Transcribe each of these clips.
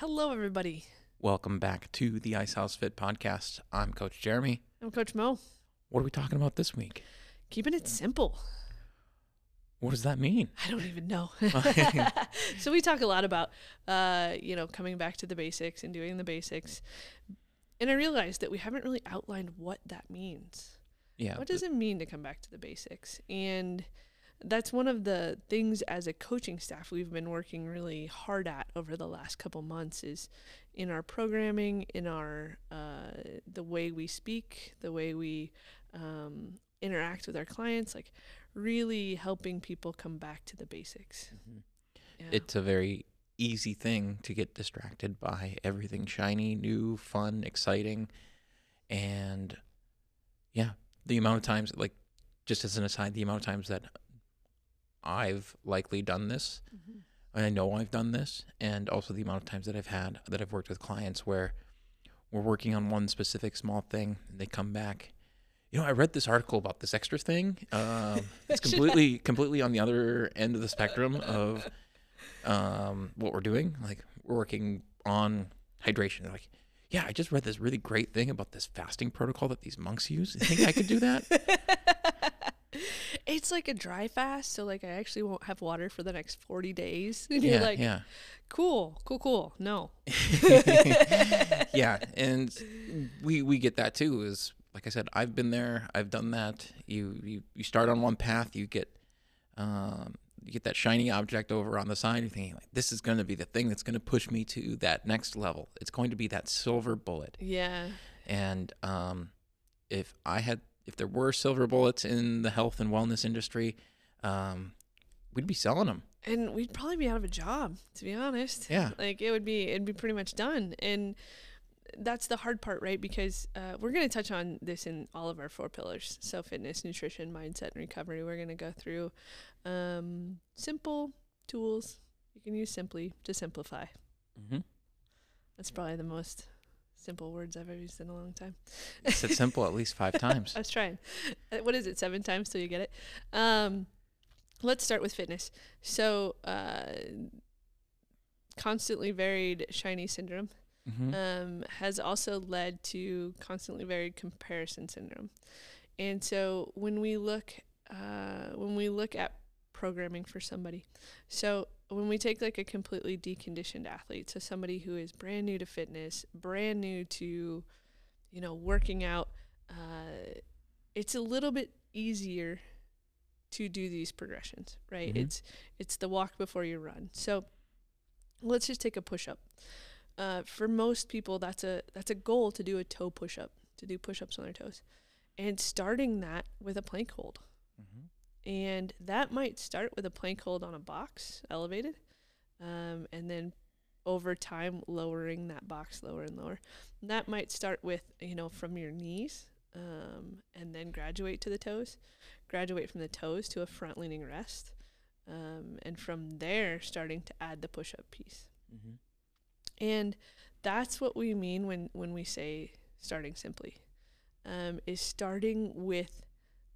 Hello, everybody. Welcome back to the Icehouse Fit podcast. I'm Coach Jeremy. I'm Coach Mo. What are we talking about this week? Keeping it simple. What does that mean? I don't even know. so we talk a lot about, uh, you know, coming back to the basics and doing the basics. And I realized that we haven't really outlined what that means. Yeah. What does it mean to come back to the basics? And that's one of the things as a coaching staff we've been working really hard at over the last couple months is in our programming, in our uh, the way we speak, the way we um, interact with our clients, like really helping people come back to the basics. Mhm. Yeah. It's a very easy thing to get distracted by everything shiny, new, fun, exciting. And yeah, the amount of times, like, just as an aside, the amount of times that I've likely done this, Mhm. I know I've done this, and also the amount of times that I've had that I've worked with clients where we're working on one specific small thing, and they come back. You know, I read this article about this extra thing. Um, it's completely, completely on the other end of the spectrum of um, what we're doing. Like we're working on hydration. They're like, yeah, I just read this really great thing about this fasting protocol that these monks use. You think I could do that? it's like a dry fast, so like I actually won't have water for the next 40 days. And yeah, you're like, yeah. cool, cool, cool. No. yeah, and we we get that too. Is like I said, I've been there. I've done that. You you you start on one path, you get um, you get that shiny object over on the side. You're thinking like, this is going to be the thing that's going to push me to that next level. It's going to be that silver bullet. Yeah. And um, if I had, if there were silver bullets in the health and wellness industry, um, we'd be selling them. and we'd probably be out of a job to be honest. Yeah. like it would be it'd be pretty much done. And that's the hard part right? Because uh, we're going to touch on this in all of our four pillars. So fitness nutrition mindset and recovery. We're going to go through um, simple tools. You can use simply to simplify. Mm-hmm. that's probably the most simple words i've ever used in a long time I Said simple at least five times. I was trying. Uh, What is it? Seven times till you get it. Um, let's start with fitness. So, uh, constantly varied shiny syndrome Mm-hmm. um, has also led to constantly varied comparison syndrome. And so, when we look, uh, when we look at programming for somebody, so when we take like a completely deconditioned athlete, so somebody who is brand new to fitness, brand new to, you know, working out, uh, it's a little bit easier to do these progressions, right? Mhm. It's it's the walk before you run. So let's just take a push up. Uh, for most people, that's a that's a goal to do a toe push up, to do push ups on their toes, and starting that with a plank hold. And that might start with a plank hold on a box, elevated, um, and then over time lowering that box lower and lower. And that might start with you know from your knees, um, and then graduate to the toes, graduate from the toes to a front leaning rest, um, and from there starting to add the push up piece. Mm-hmm. And that's what we mean when, when we say starting simply, um, is starting with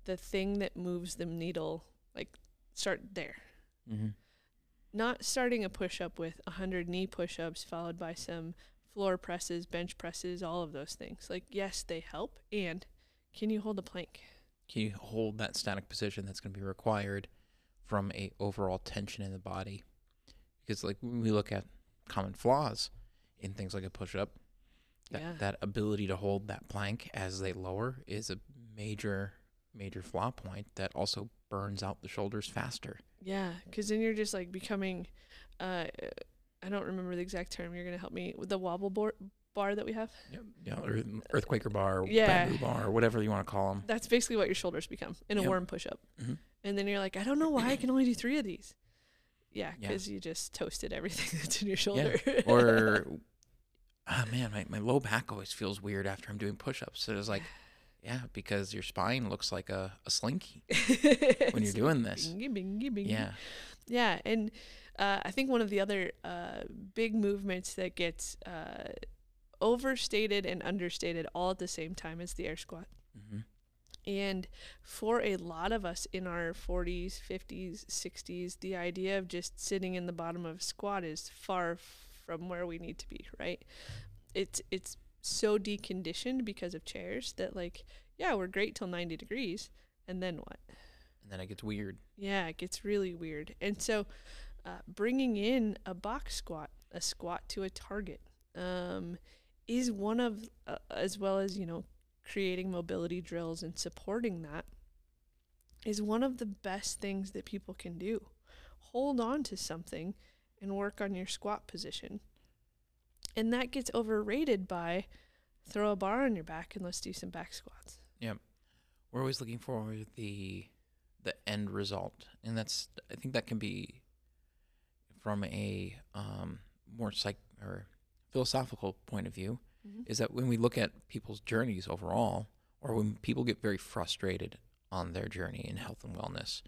the thing that moves the needle, like start there. Mm-hmm. Not starting a push up with 100 knee push ups followed by some floor presses, bench presses, all of those things. Like, yes, they help. And can you hold a plank? Can you hold that static position that's going to be required from a overall tension in the body? Because like when we look at common flaws in things like a push up, that, Yeah. that ability to hold that plank as they lower is a major major flaw point that also burns out the shoulders faster. Yeah, because then you're just like becoming, uh, I don't remember the exact term. You're gonna help me with the wobble bar, bar that we have. Yep. Yeah, or earthquaker bar, Yeah. bamboo bar, whatever you want to call them. That's basically what your shoulders become in a Yep. worm push up. Mhm. And then you're like, I don't know why I can only do three of these. Yeah, Yeah. because you just toasted everything that's in your shoulder. Yeah. or ah man, my, my low back always feels weird after I'm doing push ups. So it's like, yeah, because your spine looks like a, a slinky when you're doing this. Bingy, bingy, bingy. Yeah. Yeah, and uh, I think one of the other uh, big movements that gets uh, overstated and understated all at the same time is the air squat. hmm And for a lot of us in our 40s, 50s, 60s, the idea of just sitting in the bottom of a squat is far, from where we need to be, right? It's it's so deconditioned because of chairs that like, yeah, we're great till 90 degrees and then what? And then it gets weird. Yeah, it gets really weird. And so uh, bringing in a box squat, a squat to a target, um, is one of, uh, as well as, you know, creating mobility drills and supporting that, is one of the best things that people can do. Hold on to something and work on your squat position. And that gets overrated by throw a bar on your back and let's do some back squats. Yep. We're always looking for the the end result, and that's I think that can be from a um, more psych or philosophical point of view. Is that when we look at people's journeys overall, or when people get very frustrated on their journey in health and wellness,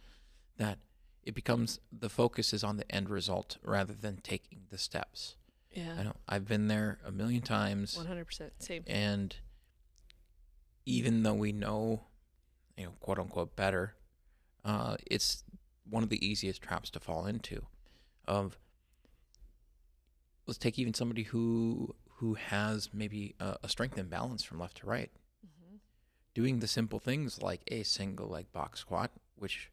that it becomes the focus is on the end result rather than taking the steps. I Yeah. know I've been there a million times, 100% same. and even though we know, you know, quote unquote better, uh, it's one of the easiest traps to fall into. Of let's take even somebody who who has maybe a, a strength imbalance from left to right, hmm doing the simple things like a single leg box squat, which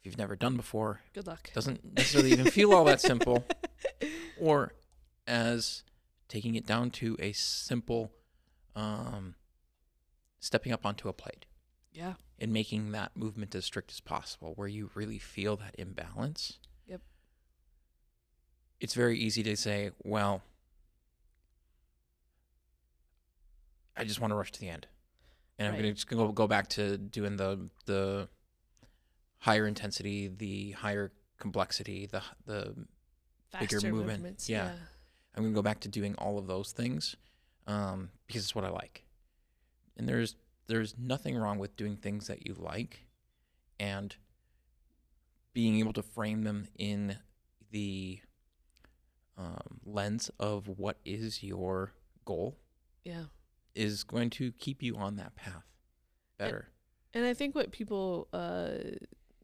if you've never done before, Good luck. doesn't necessarily even feel all that simple, or as taking it down to a simple um, stepping up onto a plate Yeah. and making that movement as strict as possible, where you really feel that imbalance. Yep. It's very easy to say, well, I just want to rush to the end. And I'm Right. going to go, go back to doing the the higher intensity, the higher complexity, the the bigger movement. movements. Yeah. I'm gonna go back to doing all of those things um, because it's what I like. And there's there's nothing wrong with doing things that you like, and being able to frame them in the um, lens of what is your goal Yeah. is going to keep you on that path better. And I think what people uh,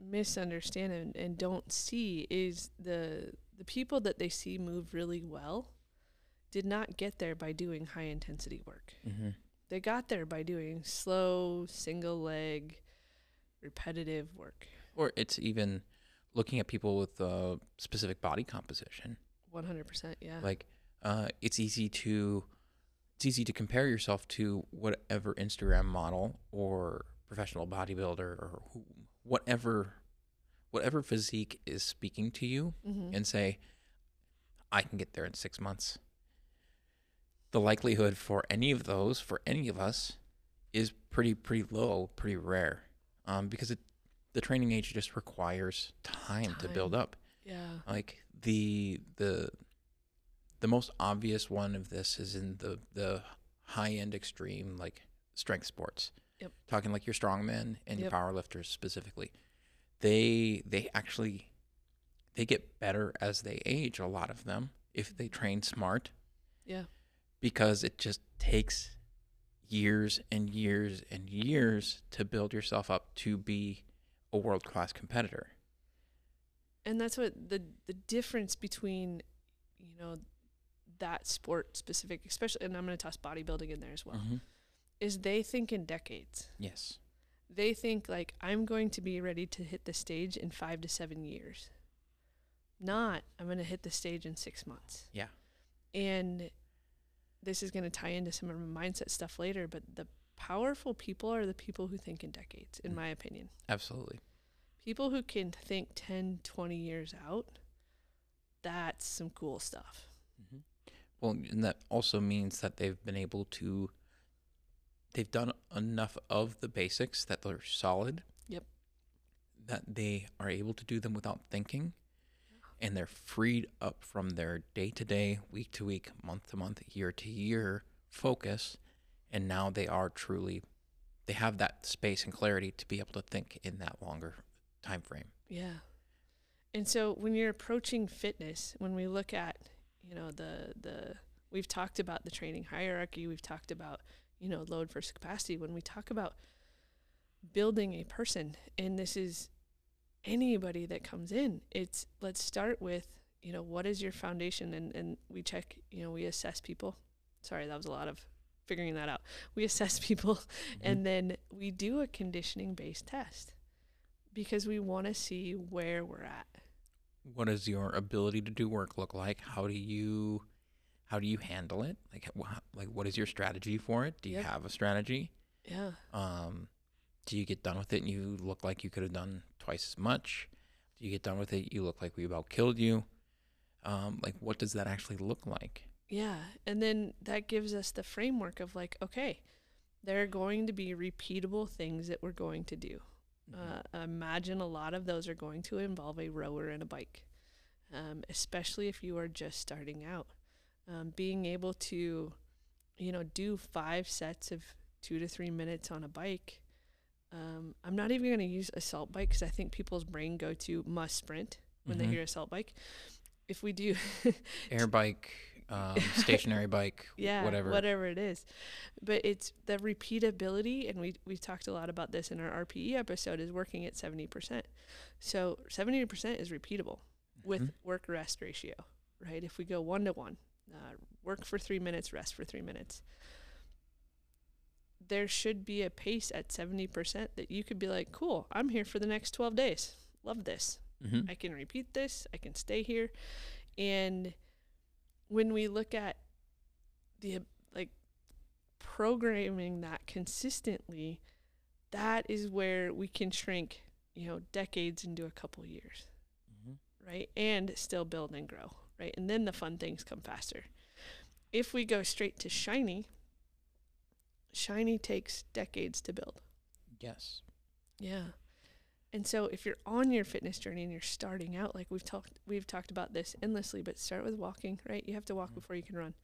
misunderstand and, and don't see is the the people that they see move really well did not get there by doing high intensity work. Mm-hmm. They got there by doing slow, single leg, repetitive work. Or it's even looking at people with a specific body composition. 100%. Yeah. like uh, it's easy to it's easy to compare yourself to whatever Instagram model or professional bodybuilder or who, whatever whatever physique is speaking to you mm-hmm. and say I can get there in 6 months. The likelihood for any of those for any of us is pretty pretty low, pretty rare. Um, because it the training age just requires time, to build up yeah. like the the the most obvious one of this is in the the high end extreme like strength sports. Yep. Talking like your strongmen and your powerlifters specifically. They they actually they get better as they age a lot of them if they train smart Yeah. Because it just takes years and years and years to build yourself up to be a world class competitor. and that's what the the difference between you know that sport specific especially and i'm going to toss bodybuilding in there as well Mhm. is they think in decades Yes. they think like i'm going to be ready to hit the stage in five to seven years not i'm going to hit the stage in six months Yeah. and this is going to tie into some of my mindset stuff later but the powerful people are the people who think in decades in Mm. my opinion Absolutely. people who can think 10 20 years out that's some cool stuff Mm-hmm. Well, and that also means that they've been able to, they've done enough of the basics that they're solid. Yep. That they are able to do them without thinking, and they're freed up from their day to day, week to week, month to month, year to year focus, and now they are truly, they have that space and clarity to be able to think in that longer time frame. yeah. And so when you're approaching fitness when we look at you know the the we've talked about the training hierarchy we've talked about you know load versus capacity. When we talk about building a person and this is anybody that comes in it's let's start with you know, what is your foundation? And, and we check, you know, we assess people. Sorry, that was a lot of figuring that out. We assess people Mhm. and then we do a conditioning based test because we want to see where we're at. what does your ability to do work look like? How do you how do you handle it? Like wha- like what is your strategy for it? Do you Yep. have a strategy? Yeah. Um, do you get done with it and you look like you could have done twice as much? Do you get done with it, you look like we about killed you? Um, like what does that actually look like? Yeah. And then that gives us the framework of like, okay, there are going to be repeatable things that we're going to do. Uh, imagine a lot of those are going to involve a rower and a bike, um, especially if you are just starting out. Um, being able to, you know, do five sets of two to three minutes on a bike. Um, I'm not even going to use assault bike because I think people's brain go to must sprint when Mhm. they hear assault bike. If we do air bike, um, stationary bike, yeah whatever. whatever it is but it's the repeatability and we we talked a lot about this in our rpe episode is working at 70% so 70% is repeatable with Mhm. work rest ratio right if we go one to one uh, work for three minutes rest for three minutes there should be a pace at 70% that you could be like cool i'm here for the next 12 days love this Mhm. I can repeat this, I can stay here. And when we look at the like programming that consistently, that is where we can shrink, you know, decades into a couple years, Mhm. right? And still build and grow, right? And then the fun things come faster. If we go straight to shiny, shiny takes decades to build. Yes. Yeah. And so if you're on your fitness journey and you're starting out, like we've talked we've talked about this endlessly, but start with walking, right? You have to walk Mhm. before you can run.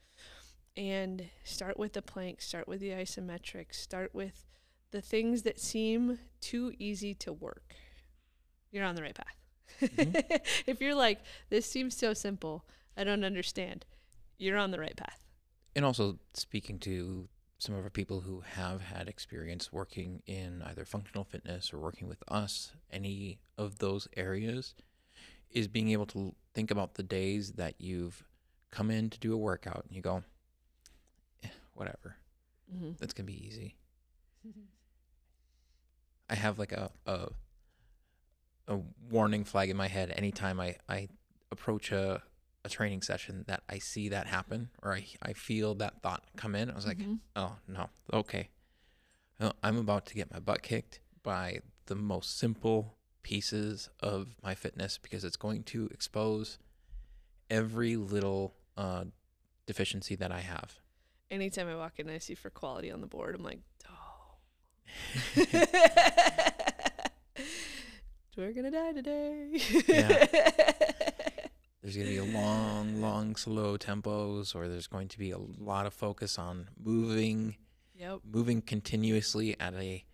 And start with the plank, start with the isometrics, start with the things that seem too easy to work. You're on the right path. Mhm. if you're like, this seems so simple, I don't understand, you're on the right path. And also speaking to some of our people who have had experience working in either functional fitness or working with us, any of those areas, is being able to think about the days that you've come in to do a workout and you go, eh, whatever, Mm-hmm. that's gonna be easy. I have like a a, a warning flag in my head anytime I, I approach a, a training session that I see that happen or I, I feel that thought come in. I was like, Mhm. oh no, okay. I'm about to get my butt kicked by the most simple pieces of my fitness because it's going to expose every little uh, deficiency that I have. Anytime I walk in, I see for quality on the board. I'm like, oh. We're gonna die today. Yeah. There's going to be a long, long, slow tempos, or there's going to be a lot of focus on moving, Yep. moving continuously at a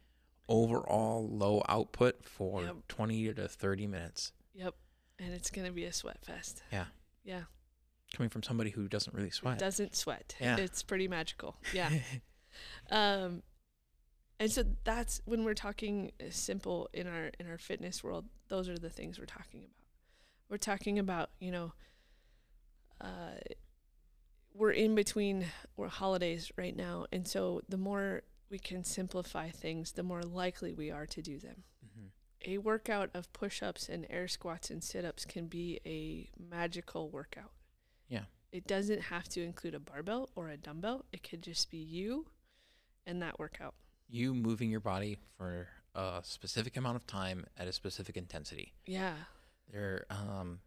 overall low output for Yep. 20 to 30 minutes. Yep. And it's gonna be a sweat fest. Yeah. Yeah. Coming from somebody who doesn't really sweat. Doesn't sweat. Yeah. It's pretty magical. Yeah. um and so that's when we're talking uh, simple in our in our fitness world those are the things we're talking about we're talking about you know uh we're in between or holidays right now and so the more we can simplify things the more likely we are to do them Mhm. a workout of push-ups and air squats and sit-ups can be a magical workout Yeah. it doesn't have to include a barbell or a dumbbell it could just be you and that workout You moving your body for a specific amount of time at a specific intensity. yeah there um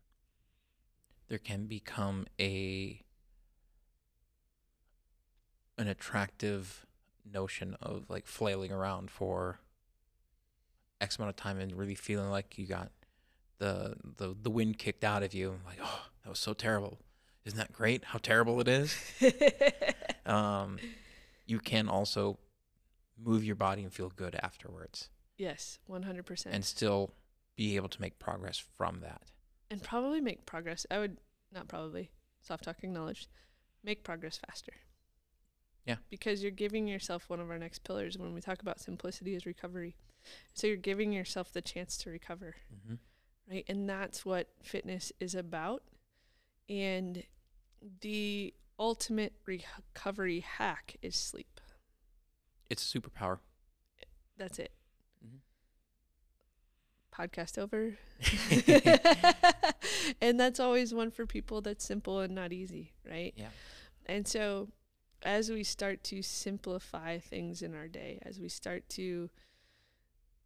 there can become a an attractive notion of like flailing around for x amount of time and really feeling like you got the the the wind kicked out of you. Like oh that was so terrible. Isn't that great how terrible it is? Um you can also move your body and feel good afterwards. Yes 100% and still be able to make progress from that and probably make progress. I would not probably soft talk acknowledged. Make progress faster. Yeah. Because you're giving yourself one of our next pillars when we talk about simplicity is recovery. So you're giving yourself the chance to recover, mm-hmm. right? And that's what fitness is about. And the ultimate recovery hack is sleep. It's a superpower. That's it. Podcast over. and that's always one for people that's simple and not easy, right? Yeah. And so as we start to simplify things in our day, as we start to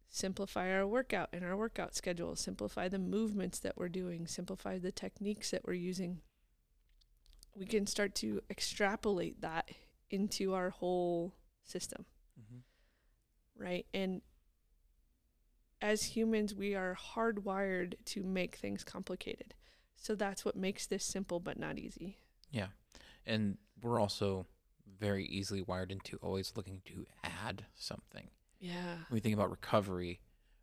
simplify our workout and our workout schedule, simplify the movements that we're doing, simplify the techniques that we're using, we can start to extrapolate that into our whole system, Mm-hmm. right? And as humans, we are hardwired to make things complicated. So that's what makes this simple but not easy. Yeah. And we're also very easily wired into always looking to add something. Yeah. When we think about recovery,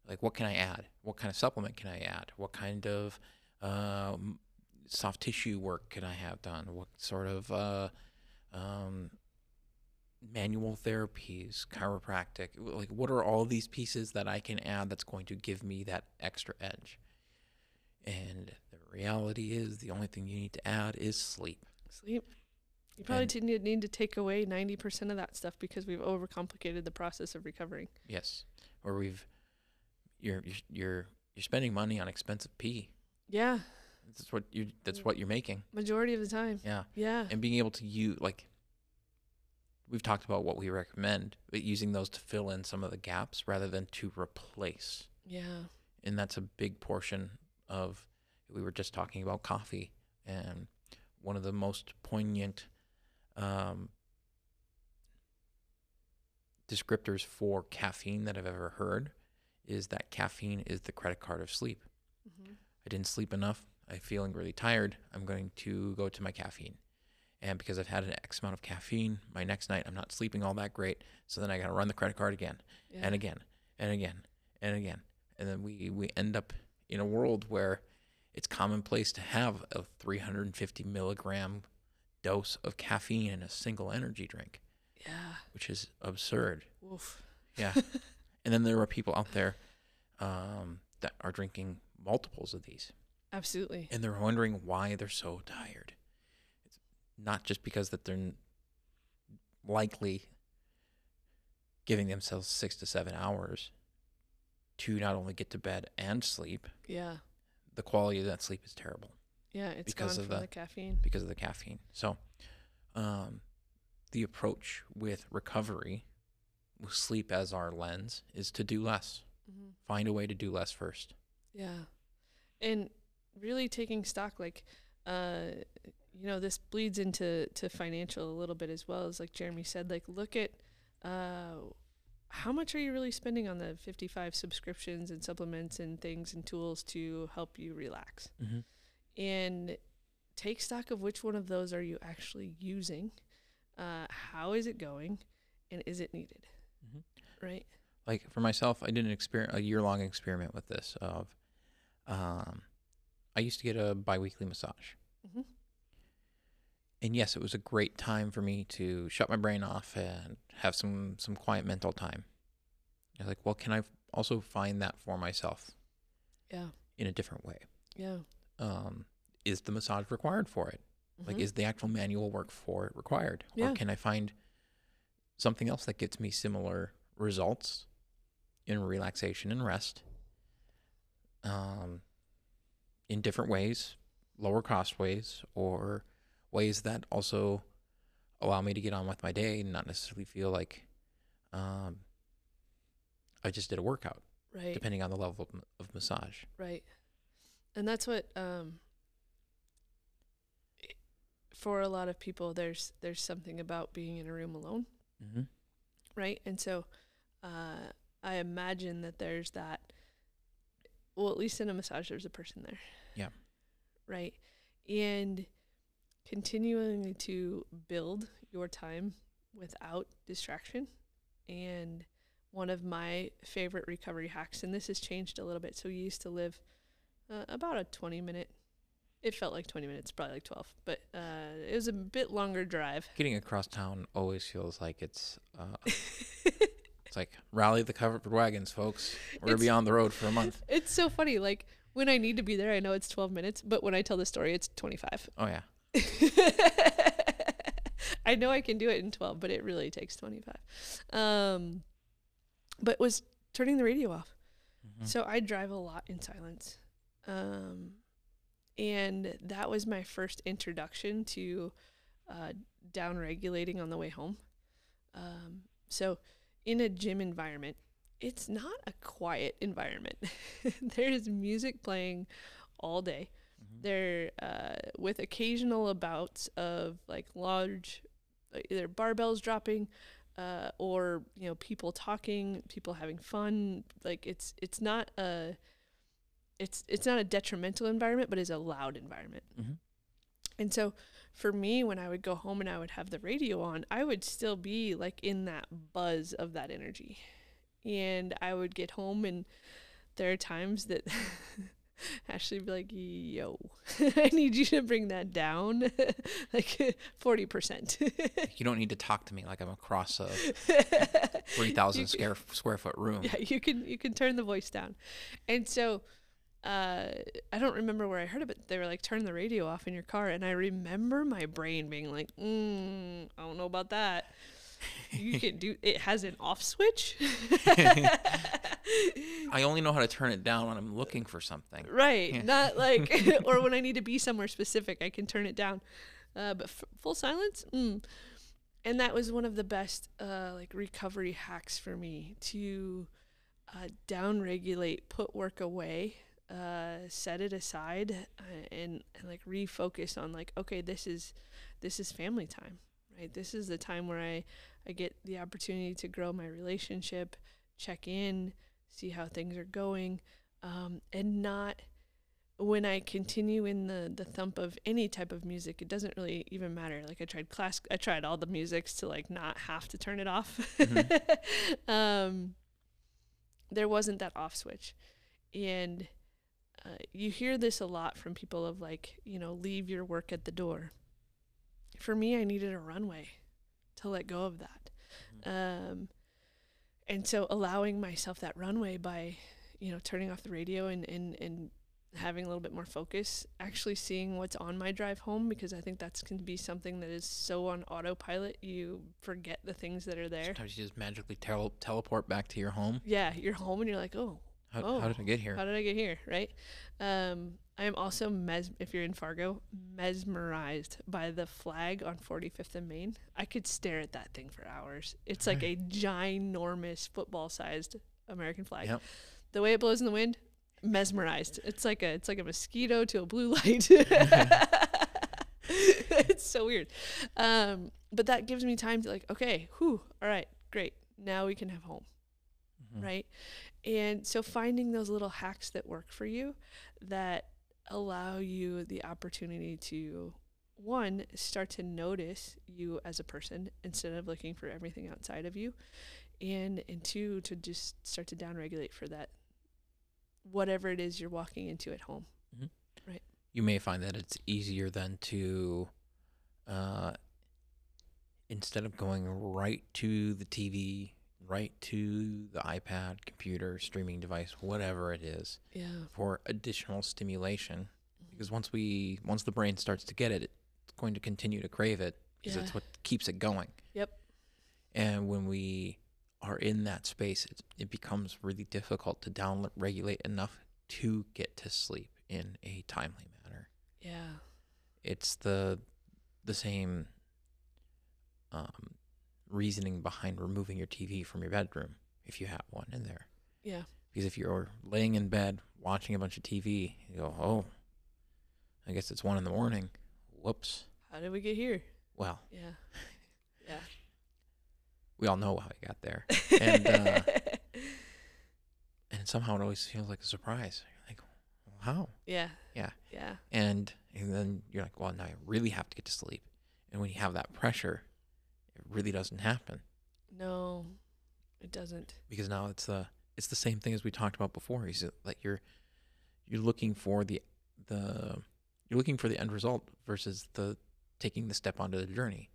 like what can I add? What kind of supplement can I add? What kind of um, soft tissue work can I have done? What sort of uh, um, manual therapies, chiropractic? Like, what are all these pieces that I can add that's going to give me that extra edge? And the reality is, the only thing you need to add is sleep. Sleep. You probably And- didn't need to take away 90% of that stuff because we've overcomplicated the process of recovering. Yes, or we've you're you're you're, you're spending money on expensive pee. Yeah. That's what you. That's what you're making. Majority of the time. Yeah, Yeah. and being able to use like we've talked about what we recommend, but using those to fill in some of the gaps rather than to replace. Yeah. And that's a big portion of. We were just talking about coffee, and one of the most poignant um, descriptors for caffeine that I've ever heard is that caffeine is the credit card of sleep. hmm I didn't sleep enough. I'm feeling really tired. I'm going to go to my caffeine. And because I've had an X amount of caffeine, my next night I'm not sleeping all that great. So then I got to run the credit card again Yeah. and again and again and again. And then we, we end up in a world where it's commonplace to have a 350 milligram dose of caffeine in a single energy drink, Yeah. which is absurd. Oof. Yeah. and then there are people out there um, that are drinking multiples of these Absolutely. and they're wondering why they're so tired. Not just because that they're likely giving themselves six to seven hours to not only get to bed and sleep. Yeah. The quality of that sleep is terrible Yeah. It's Because gone of from the- the caffeine. because of the caffeine. So, um, the approach with recovery, with sleep as our lens, is to do less. hmm Find a way to do less first. Yeah. And really taking stock, like, uh, you know, this bleeds into to financial a little bit as well as like Jeremy said, like look at uh how much are you really spending on the 55 subscriptions and supplements and things and tools to help you relax? Mm-hmm. and take stock of which one of those are you actually using uh, how is it going and is it needed Mhm. right like for myself, I did an experiment, a year long experiment with this. Of, um, I used to get a biweekly massage, Mhm. And yes, it was a great time for me to shut my brain off and have some some quiet mental time. I was like, well, can I also find that for myself yeah in a different way? yeah Um, is the massage required for it? Like, Mhm. is the actual manual work for it required, Yeah. or can I find something else that gets me similar results in relaxation and rest? Um, in different ways, lower cost ways, or ways that also allow me to get on with my day and not necessarily feel like um, I just did a workout, right depending on the level of, of massage. right and that's what um for a lot of people there's there's something about being in a room alone Mm-hmm. right? And so uh, I imagine that there's that. Well, at least in a massage, there's a person there. Yeah. Right. And continuing to build your time without distraction. And one of my favorite recovery hacks, and this has changed a little bit. So we used to live uh, about a 20 minute. It felt like 20 minutes, probably like 12, but uh, it was a bit longer drive. Getting across town always feels like it's uh, it's like rally the covered wagons, folks. We're gonna be on the road for a month. It's so funny. Like when I need to be there, I know it's 12 minutes, but when I tell the story, it's 25. Oh yeah. I know I can do it in 12, but it really takes 25. Um, but was turning the radio off. Mhm. So I drive a lot in silence. Um, and that was my first introduction to uh, down regulating on the way home. Um, so in a gym environment, it's not a quiet environment. there is music playing all day. Mhm. There, uh, with occasional bouts of like large, either barbells dropping, uh, or you know people talking, people having fun. Like it's it's not a it's it's not a detrimental environment, but it's a loud environment. Mhm. And so for me, when I would go home and I would have the radio on, I would still be like in that buzz of that energy. And I would get home and there are times that Ashley be like, yo, I need you to bring that down like 40%. You don't need to talk to me like I'm across a three thousand square square foot room. yeah, you can you can turn the voice down. And so uh I don't remember where I heard it, but they were like turn the radio off in your car and I remember my brain being like, mm, I don't know about that. You can do it has an off switch. I only know how to turn it down when I'm looking for something. right. Yeah. Not like or when I need to be somewhere specific, I can turn it down. Uh but f- full silence? Mm. And that was one of the best uh like recovery hacks for me to uh, down regulate, put work away, uh, set it aside, uh, and, and like refocus on like, okay, this is this is family time, right? This is the time where I I get the opportunity to grow my relationship, check in, see how things are going, um, and not when I continue in the the thump of any type of music, it doesn't really even matter. Like I tried class, I tried all the musics to like not have to turn it off. um, there wasn't that off switch, and uh, you hear this a lot from people of like you know leave your work at the door. For me, I needed a runway to let go of that, um, and so allowing myself that runway by you know turning off the radio and and and having a little bit more focus, actually seeing what's on my drive home because I think that's can be something that is so on autopilot you forget the things that are there. Sometimes you just magically tel- teleport back to your home. Yeah, you're home and you're like, oh, How, Oh, how did I get here? how did I get here? Right. Um, I am also mes if you're in Fargo, mesmerized by the flag on 45th and Main. I could stare at that thing for hours. It's like a ginormous football-sized American flag. Yep. The way it blows in the wind, mesmerized. It's like a it's like a mosquito to a blue light. it's so weird. Um, but that gives me time to like, okay, whew, all right, great. Now we can have home Mhm. right? And so finding those little hacks that work for you that allow you the opportunity to one start to notice you as a person instead of looking for everything outside of you and and two to just start to downregulate for that whatever it is you're walking into at home. Right, You may find that it's easier than to, uh, instead of going right to the TV, right to the iPad, computer, streaming device, whatever it is, yeah for additional stimulation. Because once we, once the brain starts to get it, it's going to continue to crave it because Yeah. it's what keeps it going. Yep. And when we are in that space, it, it becomes really difficult to down regulate enough to get to sleep in a timely manner. yeah It's the the same um, reasoning behind removing your TV from your bedroom if you have one in there. yeah Because if you're laying in bed watching a bunch of TV, you go, "Oh, I guess it's one in the morning." Whoops. how did we get here Well, yeah yeah we all know how we got there, and uh, and somehow it always feels like a surprise. You're like, well, "How?" yeah Yeah. yeah And and then you're like, "Well, now I really have to get to sleep." And when you have that pressure, it really doesn't happen no it doesn't because now it's the it's the same thing as we talked about before. Is that you're you're looking for the the you're looking for the end result versus the taking the step onto the journey.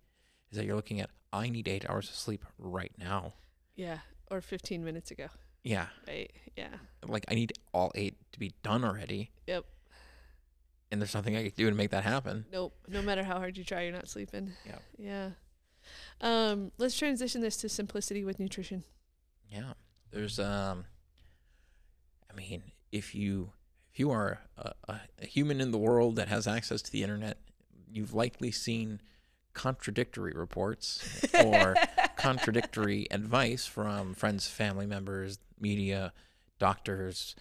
Is that you're looking at I need eight hours of sleep right now. yeah or 15 minutes ago Yeah. right? Yeah. Like I need all eight to be done already. Yep. And there's nothing I can do to make that happen. Nope. No matter how hard you try, you're not sleeping. Yep. Yeah. Um, let's transition this to simplicity with nutrition. Yeah. There's um I mean, if you if you are a, a, a human in the world that has access to the internet, you've likely seen contradictory reports or contradictory advice from friends, family members, media, doctors,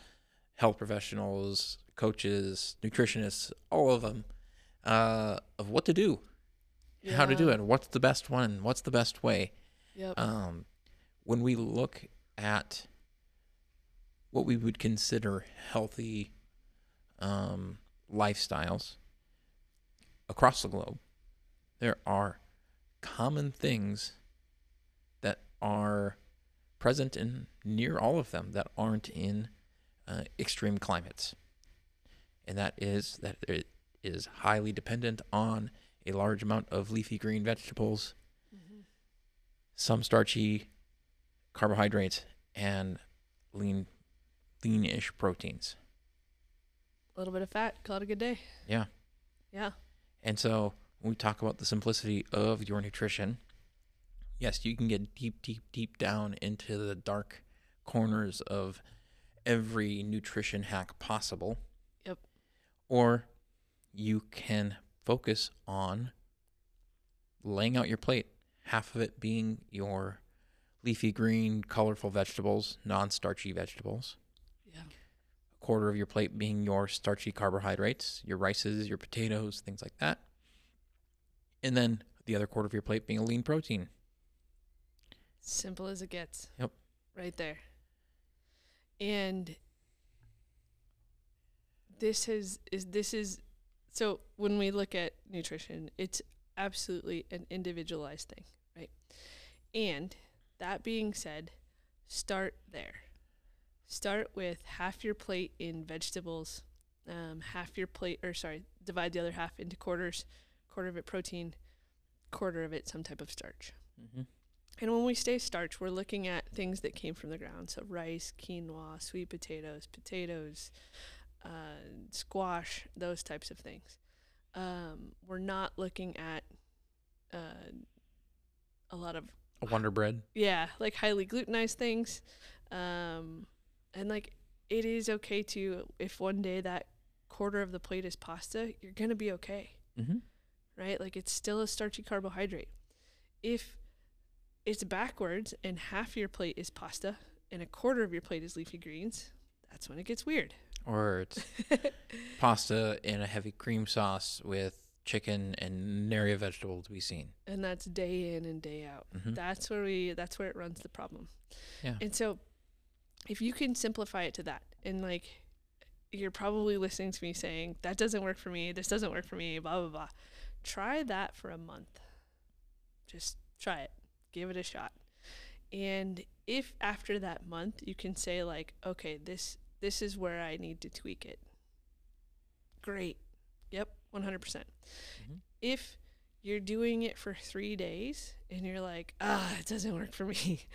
health professionals, coaches, nutritionists, all of them, uh, of what to do, how to do Yeah. it, what's the best one, what's the best way. Yep. Um, when we look at what we would consider healthy um, lifestyles across the globe, there are common things that are present in near all of them that aren't in uh, extreme climates. And that is that it is highly dependent on a large amount of leafy green vegetables, Mhm. some starchy carbohydrates, and lean, lean-ish proteins. A little bit of fat. Call it a good day. Yeah. Yeah. And so when we talk about the simplicity of your nutrition, yes, you can get deep, deep, deep down into the dark corners of every nutrition hack possible. Yep. Or you can focus on laying out your plate, half of it being your leafy green, colorful vegetables, non starchy vegetables Yeah. a quarter of your plate being your starchy carbohydrates, your rices, your potatoes, things like that. And then the other quarter of your plate being a lean protein. Simple as it gets. Yep. Right there. And this is is this is so when we look at nutrition, it's absolutely an individualized thing, right? And that being said, start there. Start with half your plate in vegetables, um, half your plate, or sorry, divide the other half into quarters, quarter of it protein, quarter of it some type of starch. Mm-hmm. And when we say starch, we're looking at things that came from the ground. So rice, quinoa, sweet potatoes, potatoes, uh, squash, those types of things. Um, we're not looking at uh, a lot of A Wonder Bread. yeah, like highly glutenized things. Um, and like it is okay to if one day that quarter of the plate is pasta, you're gonna be okay Mm-hmm. right? Like it's still a starchy carbohydrate. If it's backwards and half your plate is pasta and a quarter of your plate is leafy greens, that's when it gets weird. Or it's pasta in a heavy cream sauce with chicken and nary a vegetable to be seen. and that's day in and day out. Mhm. That's where we that's where it runs the problem. Yeah. And so if you can simplify it to that and like you're probably listening to me saying that doesn't work for me, this doesn't work for me, blah blah blah. Try that for a month. Just try it. Give it a shot. And if after that month you can say like, okay, this this is where I need to tweak it. Great. Yep, 100%. percent Mhm. If you're doing it for 3 days and you're like, "Ah, it doesn't work for me."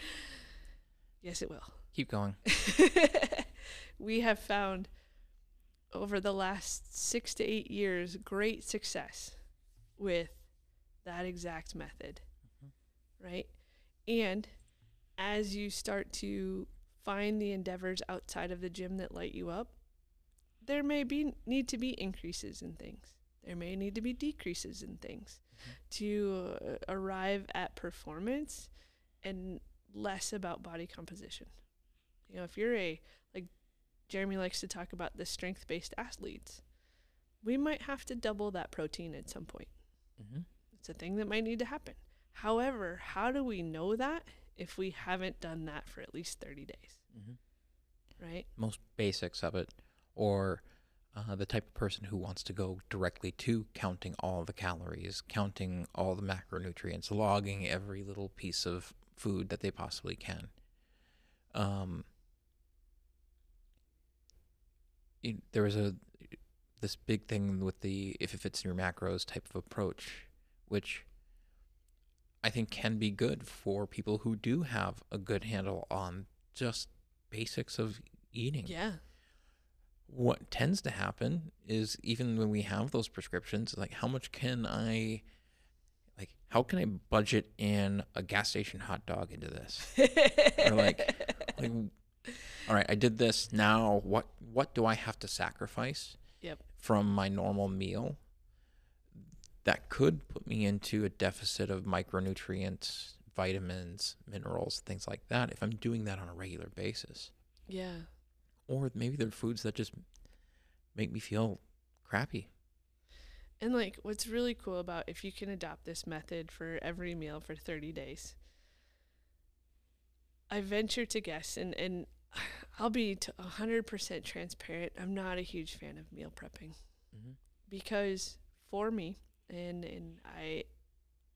yes, it will. Keep going. we have found over the last six to eight years great success with that exact method, Mhm. right? And as you start to find the endeavors outside of the gym that light you up, there may be need to be increases in things. There may need to be decreases in things to uh, arrive at performance and less about body composition. You know, if you're a like Jeremy likes to talk about the strength-based athletes, we might have to double that protein at some point. Mm-hmm. It's a thing that might need to happen. However, how do we know that if we haven't done that for at least 30 days, Mm-hmm. right? Most basics of it, or uh, the type of person who wants to go directly to counting all the calories, counting all the macronutrients, logging every little piece of food that they possibly can. Um, it, there was a this big thing with the if it fits in your macros type of approach, which I think can be good for people who do have a good handle on just basics of eating. Yeah. What tends to happen is even when we have those prescriptions, like how much can I like how can I budget in a gas station hot dog into this? or like like all right, I did this. Now what what do I have to sacrifice Yep. from my normal meal that could put me into a deficit of micronutrients, vitamins, minerals, things like that if I'm doing that on a regular basis. Yeah. Or maybe they're foods that just make me feel crappy. And like what's really cool about if you can adopt this method for every meal for 30 days. I venture to guess and and I'll be t- 100% transparent. I'm not a huge fan of meal prepping Mm-hmm. because for me and and I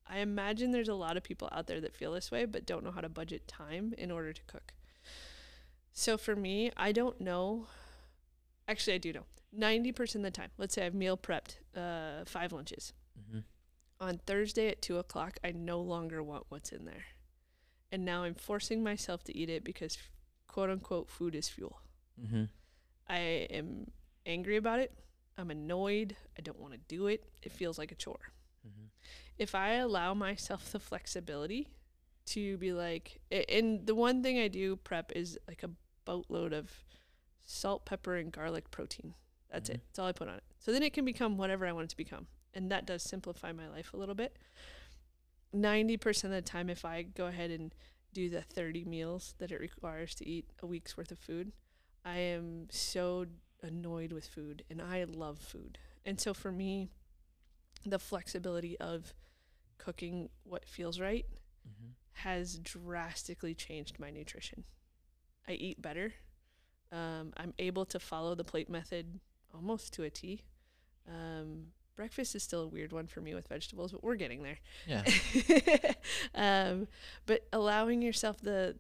I imagine there's a lot of people out there that feel this way but don't know how to budget time in order to cook. So for me, I don't know. Actually, I do know. 90% of the time, let's say I've meal prepped uh, five lunches. Mm-hmm. On Thursday at two o'clock, I no longer want what's in there. And now I'm forcing myself to eat it because, quote unquote, food is fuel. Mm-hmm. I am angry about it. I'm annoyed. I don't want to do it. It feels like a chore. Mm-hmm. If I allow myself the flexibility to be like, and the one thing I do prep is like a boatload of salt, pepper, and garlic protein. That's Mhm. it. That's all I put on it. So then it can become whatever I want it to become. And that does simplify my life a little bit. 90% of the time, if I go ahead and do the 30 meals that it requires to eat a week's worth of food, I am so annoyed with food and I love food. And so for me, the flexibility of cooking what feels right Mm-hmm. has drastically changed my nutrition. I eat better. Um, I'm able to follow the plate method almost to a T. Um, breakfast is still a weird one for me with vegetables, but we're getting there. Yeah. um, but allowing yourself the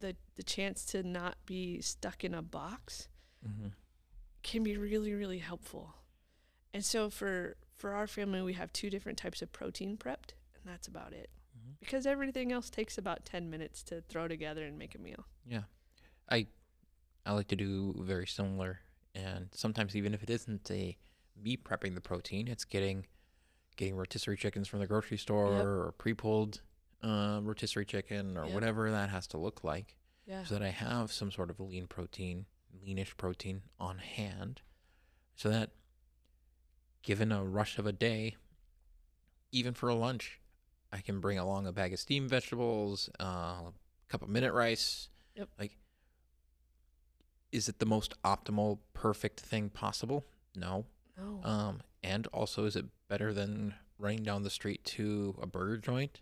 the the chance to not be stuck in a box Mm-hmm. can be really really helpful. And so for for our family, we have two different types of protein prepped, that's about it. Mm-hmm. Because everything else takes about ten minutes to throw together and make a meal. Yeah. I I like to do very similar and sometimes even if it isn't a me prepping the protein, it's getting getting rotisserie chickens from the grocery store Yep. or pre-pulled uh, rotisserie chicken or Yep. whatever that has to look like Yeah. so that I have some sort of lean protein, leanish protein on hand so that given a rush of a day, even for a lunch, I can bring along a bag of steamed vegetables, uh, a cup of minute rice. Yep. Like, is it the most optimal, perfect thing possible? No. No. Um, and also, is it better than running down the street to a burger joint?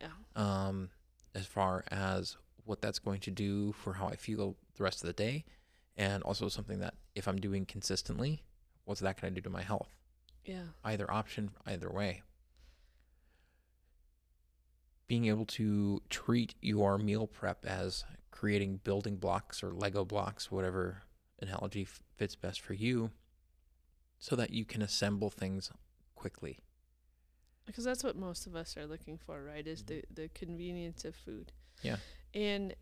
yeah. Um, as far as what that's going to do for how I feel the rest of the day, and also something that if I'm doing consistently, what's that going to do to my health? Yeah. either option, either way. Being able to treat your meal prep as creating building blocks or Lego blocks, whatever analogy fits best for you, so that you can assemble things quickly. Because that's what most of us are looking for, right? Is the mm-hmm. the convenience of food. Yeah. And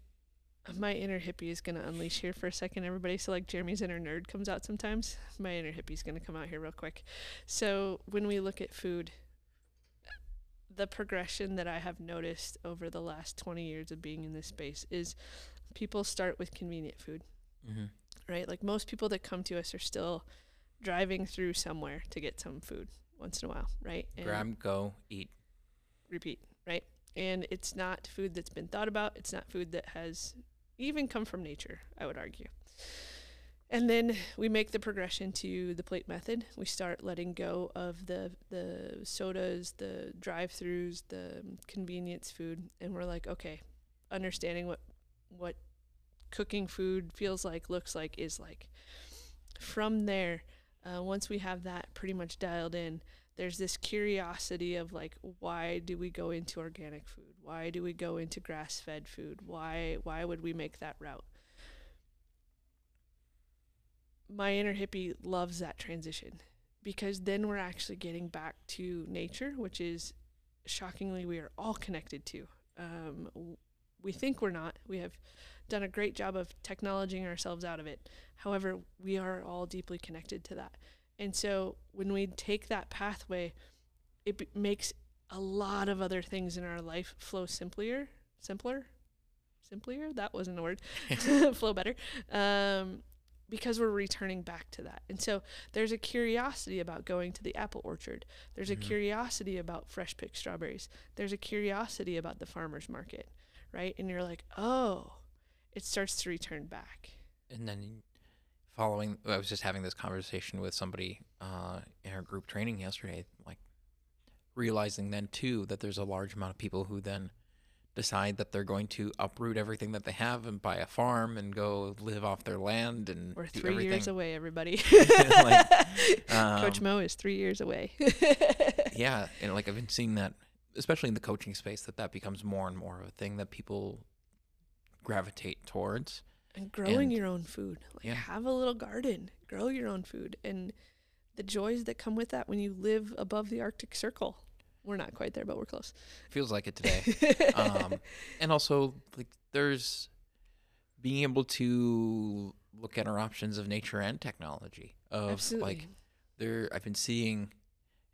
my inner hippie is gonna unleash here for a second, everybody. So like Jeremy's inner nerd comes out sometimes. My inner hippie's gonna come out here real quick. So when we look at food, the progression that I have noticed over the last 20 years of being in this space is people start with convenient food, Mm-hmm. right? Like most people that come to us are still driving through somewhere to get some food once in a while, right? And Grab, go, eat. repeat, right? And it's not food that's been thought about. It's not food that has even come from nature, I would argue. And then we make the progression to the plate method. We start letting go of the the sodas, the drive-throughs, the convenience food, and we're like, okay, understanding what what cooking food feels like, looks like, is like. From there, uh, once we have that pretty much dialed in, there's this curiosity of like why do we go into organic food why do we go into grass-fed food why why would we make that route my inner hippie loves that transition because then we're actually getting back to nature which is shockingly we are all connected to um, we think we're not. We have done a great job of technologing ourselves out of it. However, we are all deeply connected to that. And so when we take that pathway, it b- makes a lot of other things in our life flow simpler, simpler, simpler. That wasn't a word. flow better. Um, because we're returning back to that. And so there's a curiosity about going to the apple orchard. There's a curiosity about fresh picked strawberries. There's a curiosity about the farmer's market, right? And you're like, oh, it starts to return back. and then following i was just having this conversation with somebody uh, in our group training yesterday like realizing then too that there's a large amount of people who then decide that they're going to uproot everything that they have and buy a farm and go live off their land and We're three everything. years away, everybody. Like, Coach um, Mo is three years away. yeah and like i've been seeing that especially in the coaching space that that becomes more and more of a thing that people gravitate towards and growing And- your own food. Like yeah. have a little garden, grow your own food, and the joys that come with that when you live above the Arctic Circle. We're not quite there, but we're close. feels like it today um, and also like there's being able to look at our options of nature and technology of Absolutely. like there i've been seeing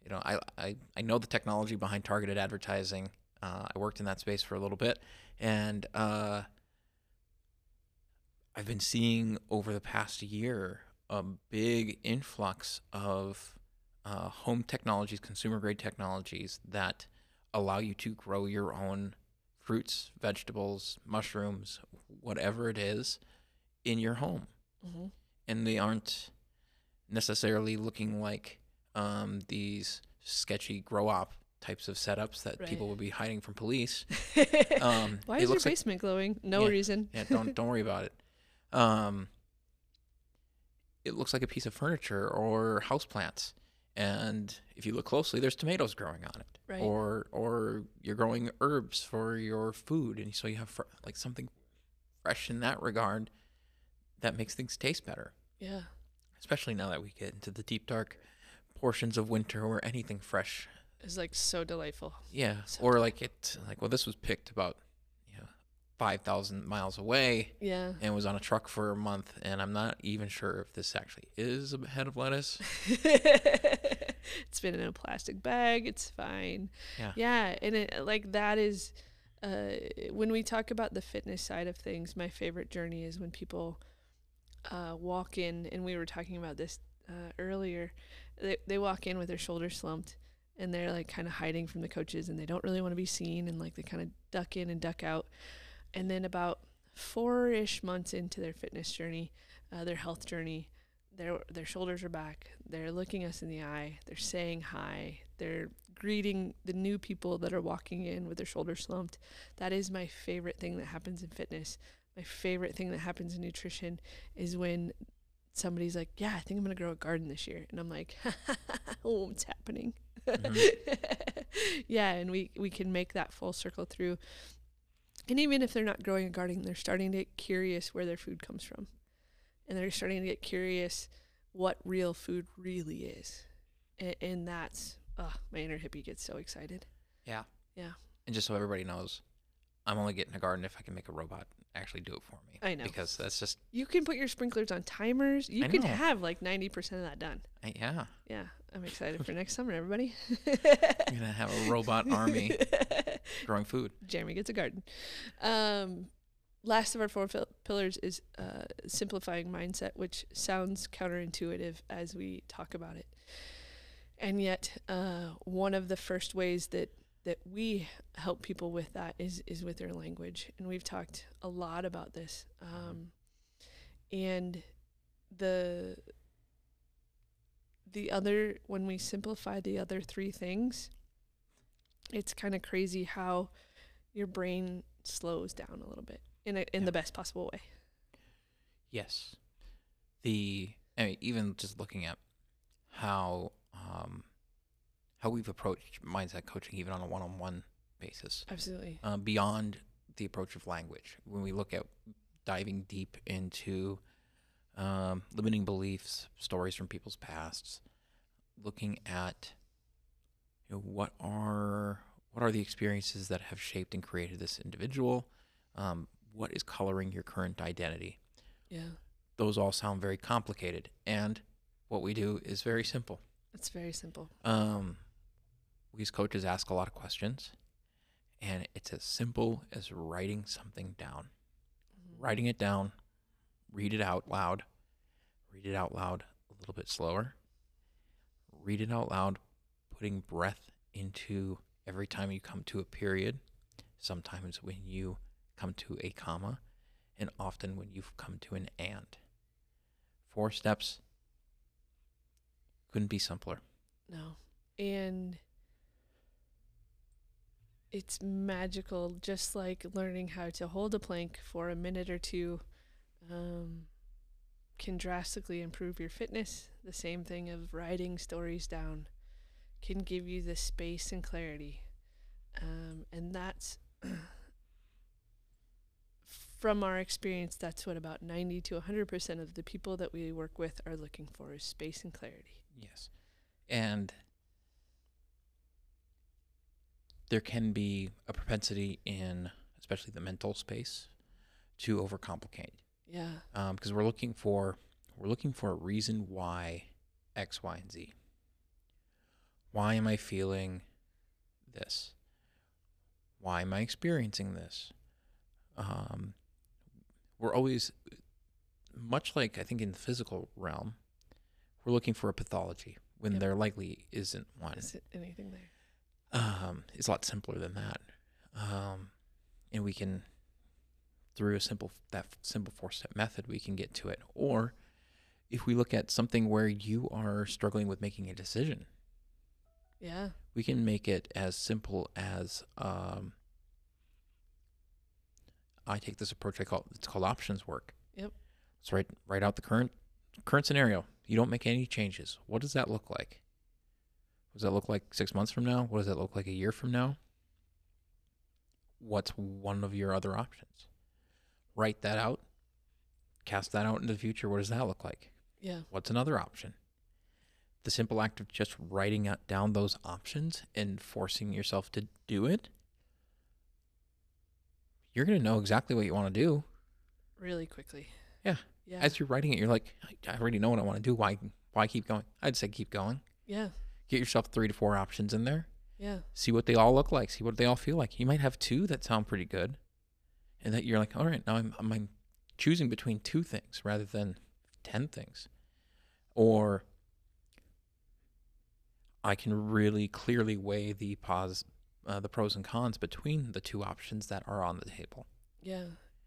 you know i i, I know the technology behind targeted advertising uh, i worked in that space for a little bit and uh, i've been seeing over the past year a big influx of uh, home technologies consumer grade technologies that allow you to grow your own fruits vegetables mushrooms whatever it is in your home Mhm. and they aren't necessarily looking like um, these sketchy grow op types of setups that people Right. would be hiding from police. Um, Why is your looks like- basement glowing? No Yeah. reason. yeah, don't don't worry about it. Um, it looks like a piece of furniture or houseplants, and if you look closely, there's tomatoes growing on it, Right. or or you're growing herbs for your food, and so you have fr- like something fresh in that regard that makes things taste better. Yeah. especially now that we get into the deep dark portions of winter where anything fresh is like so delightful. yeah So or like it like well this was picked about 5000 miles away Yeah. and was on a truck for a month and i'm not even sure if this actually is a head of lettuce it's been in a plastic bag. It's fine. Yeah. Yeah. And it, like that is, uh, when we talk about the fitness side of things, my favorite journey is when people uh, walk in, and we were talking about this uh, earlier. They, they walk in with their shoulders slumped and they're like kind of hiding from the coaches and they don't really want to be seen and like they kind of duck in and duck out. And then about four ish months into their fitness journey, uh, their health journey, their their shoulders are back. They're looking us in the eye. They're saying hi. They're greeting the new people that are walking in with their shoulders slumped. That is my favorite thing that happens in fitness. My favorite thing that happens in nutrition is when somebody's like, "Yeah, I think I'm gonna grow a garden this year," and I'm like, "Oh, it's happening." yeah, and we we can make that full circle through. And even if they're not growing a garden, they're starting to get curious where their food comes from and they're starting to get curious what real food really is. And, and that's, oh, my inner hippie gets so excited. yeah Yeah. and just so everybody knows i'm only getting a garden if i can make a robot actually do it for me I know. because that's just You can put your sprinklers on timers. You can have like 90% of that done. I- yeah Yeah, I'm excited for next summer, everybody. i'm gonna have a robot army growing food Jeremy gets a garden. Um, last of our four fil- pillars is uh, simplifying mindset, which sounds counterintuitive as we talk about it. And yet, uh, one of the first ways that that we help people with that is is with their language, and we've talked a lot about this. Um, and the the other when we simplify the other three things, it's kind of crazy how your brain slows down a little bit in a, in Yeah. the best possible way. Yes. The I mean, even just looking at how um, how we've approached mindset coaching, even on a one-on-one basis, Absolutely. uh, beyond the approach of language. When we look at diving deep into um, limiting beliefs, stories from people's pasts, looking at you know, what are what are the experiences that have shaped and created this individual, Um, what is coloring your current identity? Yeah. Those all sound very complicated, and what we do is very simple. It's very simple. Um, we as coaches ask a lot of questions, and it's as simple as writing something down. Mhm. Writing it down, read it out loud, read it out loud a little bit slower, read it out loud, putting breath into every time you come to a period, sometimes when you come to a comma, and often when you've come to an and. Four steps couldn't be simpler. No. And it's magical, just like learning how to hold a plank for a minute or two um, can drastically improve your fitness. The same thing of writing stories down can give you the space and clarity. Um, and that's from our experience, that's what about 90 to 100% of the people that we work with are looking for is space and clarity. Yes. And there can be a propensity in, especially the mental space, to overcomplicate. Yeah. Because we're looking for we're looking for a reason why X, Y, and Z. Why am I feeling this? Why am I experiencing this? Um, we're always much like I think in the physical realm, we're looking for a pathology when Yep. there likely isn't one. Is it anything there? Um, it's a lot simpler than that, um, and we can through a simple that simple four step method we can get to it. Or if we look at something where you are struggling with making a decision, Yeah. we can make it as simple as um, I take this approach. I call it's called options work. Yep. Let's write write out the current current scenario. You don't make any changes. What does that look like? What does that look like six months from now? What does that look like a year from now? What's one of your other options? Write that out. Cast that out into the future. What does that look like? Yeah. What's another option? The simple act of just writing out down those options and forcing yourself to do it, you're going to know exactly what you want to do. Really quickly. Yeah. Yeah. As you're writing it, you're like, I I already know what I want to do. Why why keep going? I'd say keep going. yeah. Get yourself 3 to 4 options in there. Yeah. See what they all look like. See what they all feel like. You might have two that sound pretty good. And that you're like, "All right, now I'm I'm, choosing between two things rather than 10 things." Or I can really clearly weigh the uh, the pros and cons between the two options that are on the table. Yeah.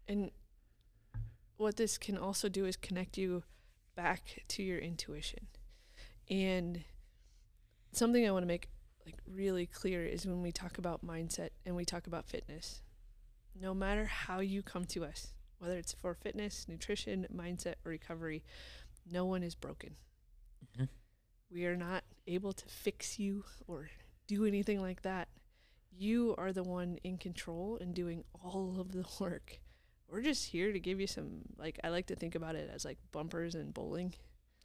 And what this can also do is connect you back to your intuition. And something I want to make like really clear is when we talk about mindset and we talk about fitness. No matter how you come to us, whether it's for fitness, nutrition, mindset, or recovery, no one is broken. Mhm. We are not able to fix you or do anything like that. You are the one in control and doing all of the work. We're just here to give you some, like, I like to think about it as like bumpers and bowling.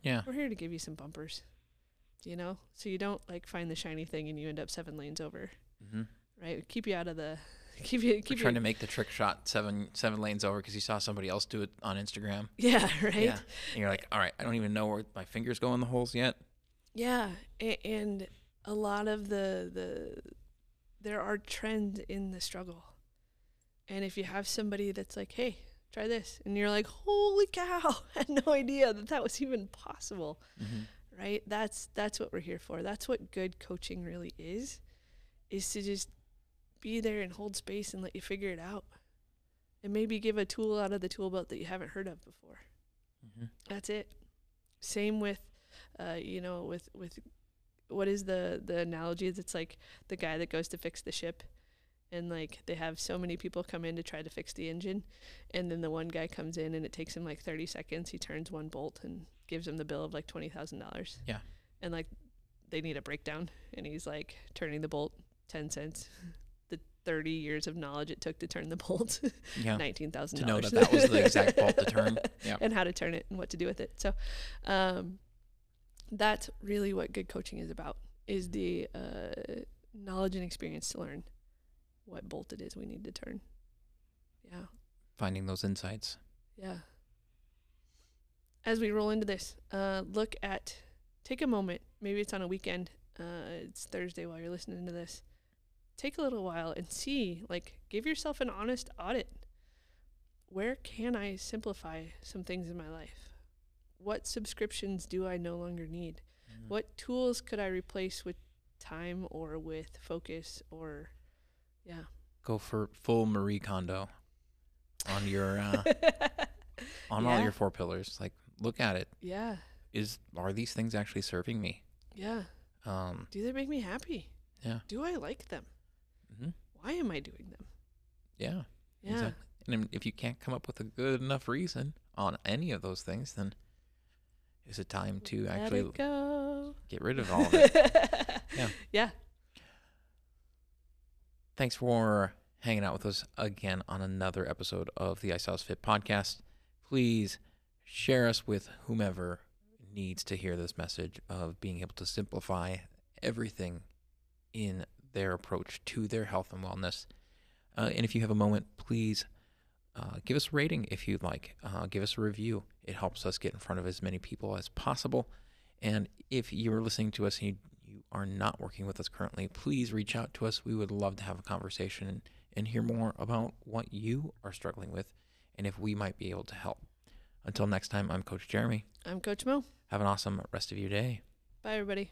Yeah. We're here to give you some bumpers, you know? So you don't like find the shiny thing and you end up seven lanes over, Mm-hmm. right? Keep you out of the, keep you, Keep trying to make the trick shot seven seven lanes over because you saw somebody else do it on Instagram. yeah, right? Yeah. And you're like, all right, I don't even know where my fingers go in the holes yet. Yeah, and a lot of the the there are trends in the struggle. And if you have somebody that's like, "Hey, try this." And you're like, "Holy cow, I had no idea that that was even possible." Mm-hmm. Right? That's that's what we're here for. That's what good coaching really is is to just be there and hold space and let you figure it out. And maybe give a tool out of the tool belt that you haven't heard of before. Mm-hmm. That's it. Same with, uh, you know, with with what is the the analogy? It's like the guy that goes to fix the ship, and like they have so many people come in to try to fix the engine, and then the one guy comes in and it takes him like thirty seconds. He turns one bolt and gives him the bill of like twenty thousand dollars. Yeah. And like they need a breakdown, and he's like turning the bolt ten cents. The thirty years of knowledge it took to turn the bolt, Yeah. nineteen thousand To know that that was the exact bolt to turn. Yeah. and how to turn it and what to do with it. So, um, that's really what good coaching is about: is the uh, knowledge and experience to learn what bolt it is we need to turn. Yeah, finding those insights. Yeah. As we roll into this, uh, look at, take a moment. Maybe it's on a weekend. Uh, it's Thursday while you're listening to this. Take a little while and see, like, give yourself an honest audit. Where can I simplify some things in my life? What subscriptions do I no longer need? Mm. What tools could I replace with time or with focus or, yeah. Go for full Marie Kondo on your uh, on all your four pillars. Like, look at it. yeah. Is are these things actually serving me? Yeah. Um, Do they make me happy? Yeah. Do I like them? Mhm. Why am I doing them? Yeah. Yeah. Exactly. And if you can't come up with a good enough reason on any of those things, then is it time to Let actually get rid of all of it? Yeah. Yeah. Thanks for hanging out with us again on another episode of the Icehouse Fit podcast. Please share us with whomever needs to hear this message of being able to simplify everything in their approach to their health and wellness. Uh, and if you have a moment, please uh, give us a rating if you'd like. Uh, give us a review. It helps us get in front of as many people as possible. And if you're listening to us and you, you are not working with us currently, please reach out to us. We would love to have a conversation and, and hear more about what you are struggling with and if we might be able to help. Until next time, I'm Coach Jeremy. I'm Coach Mo. Have an awesome rest of your day. Bye, everybody.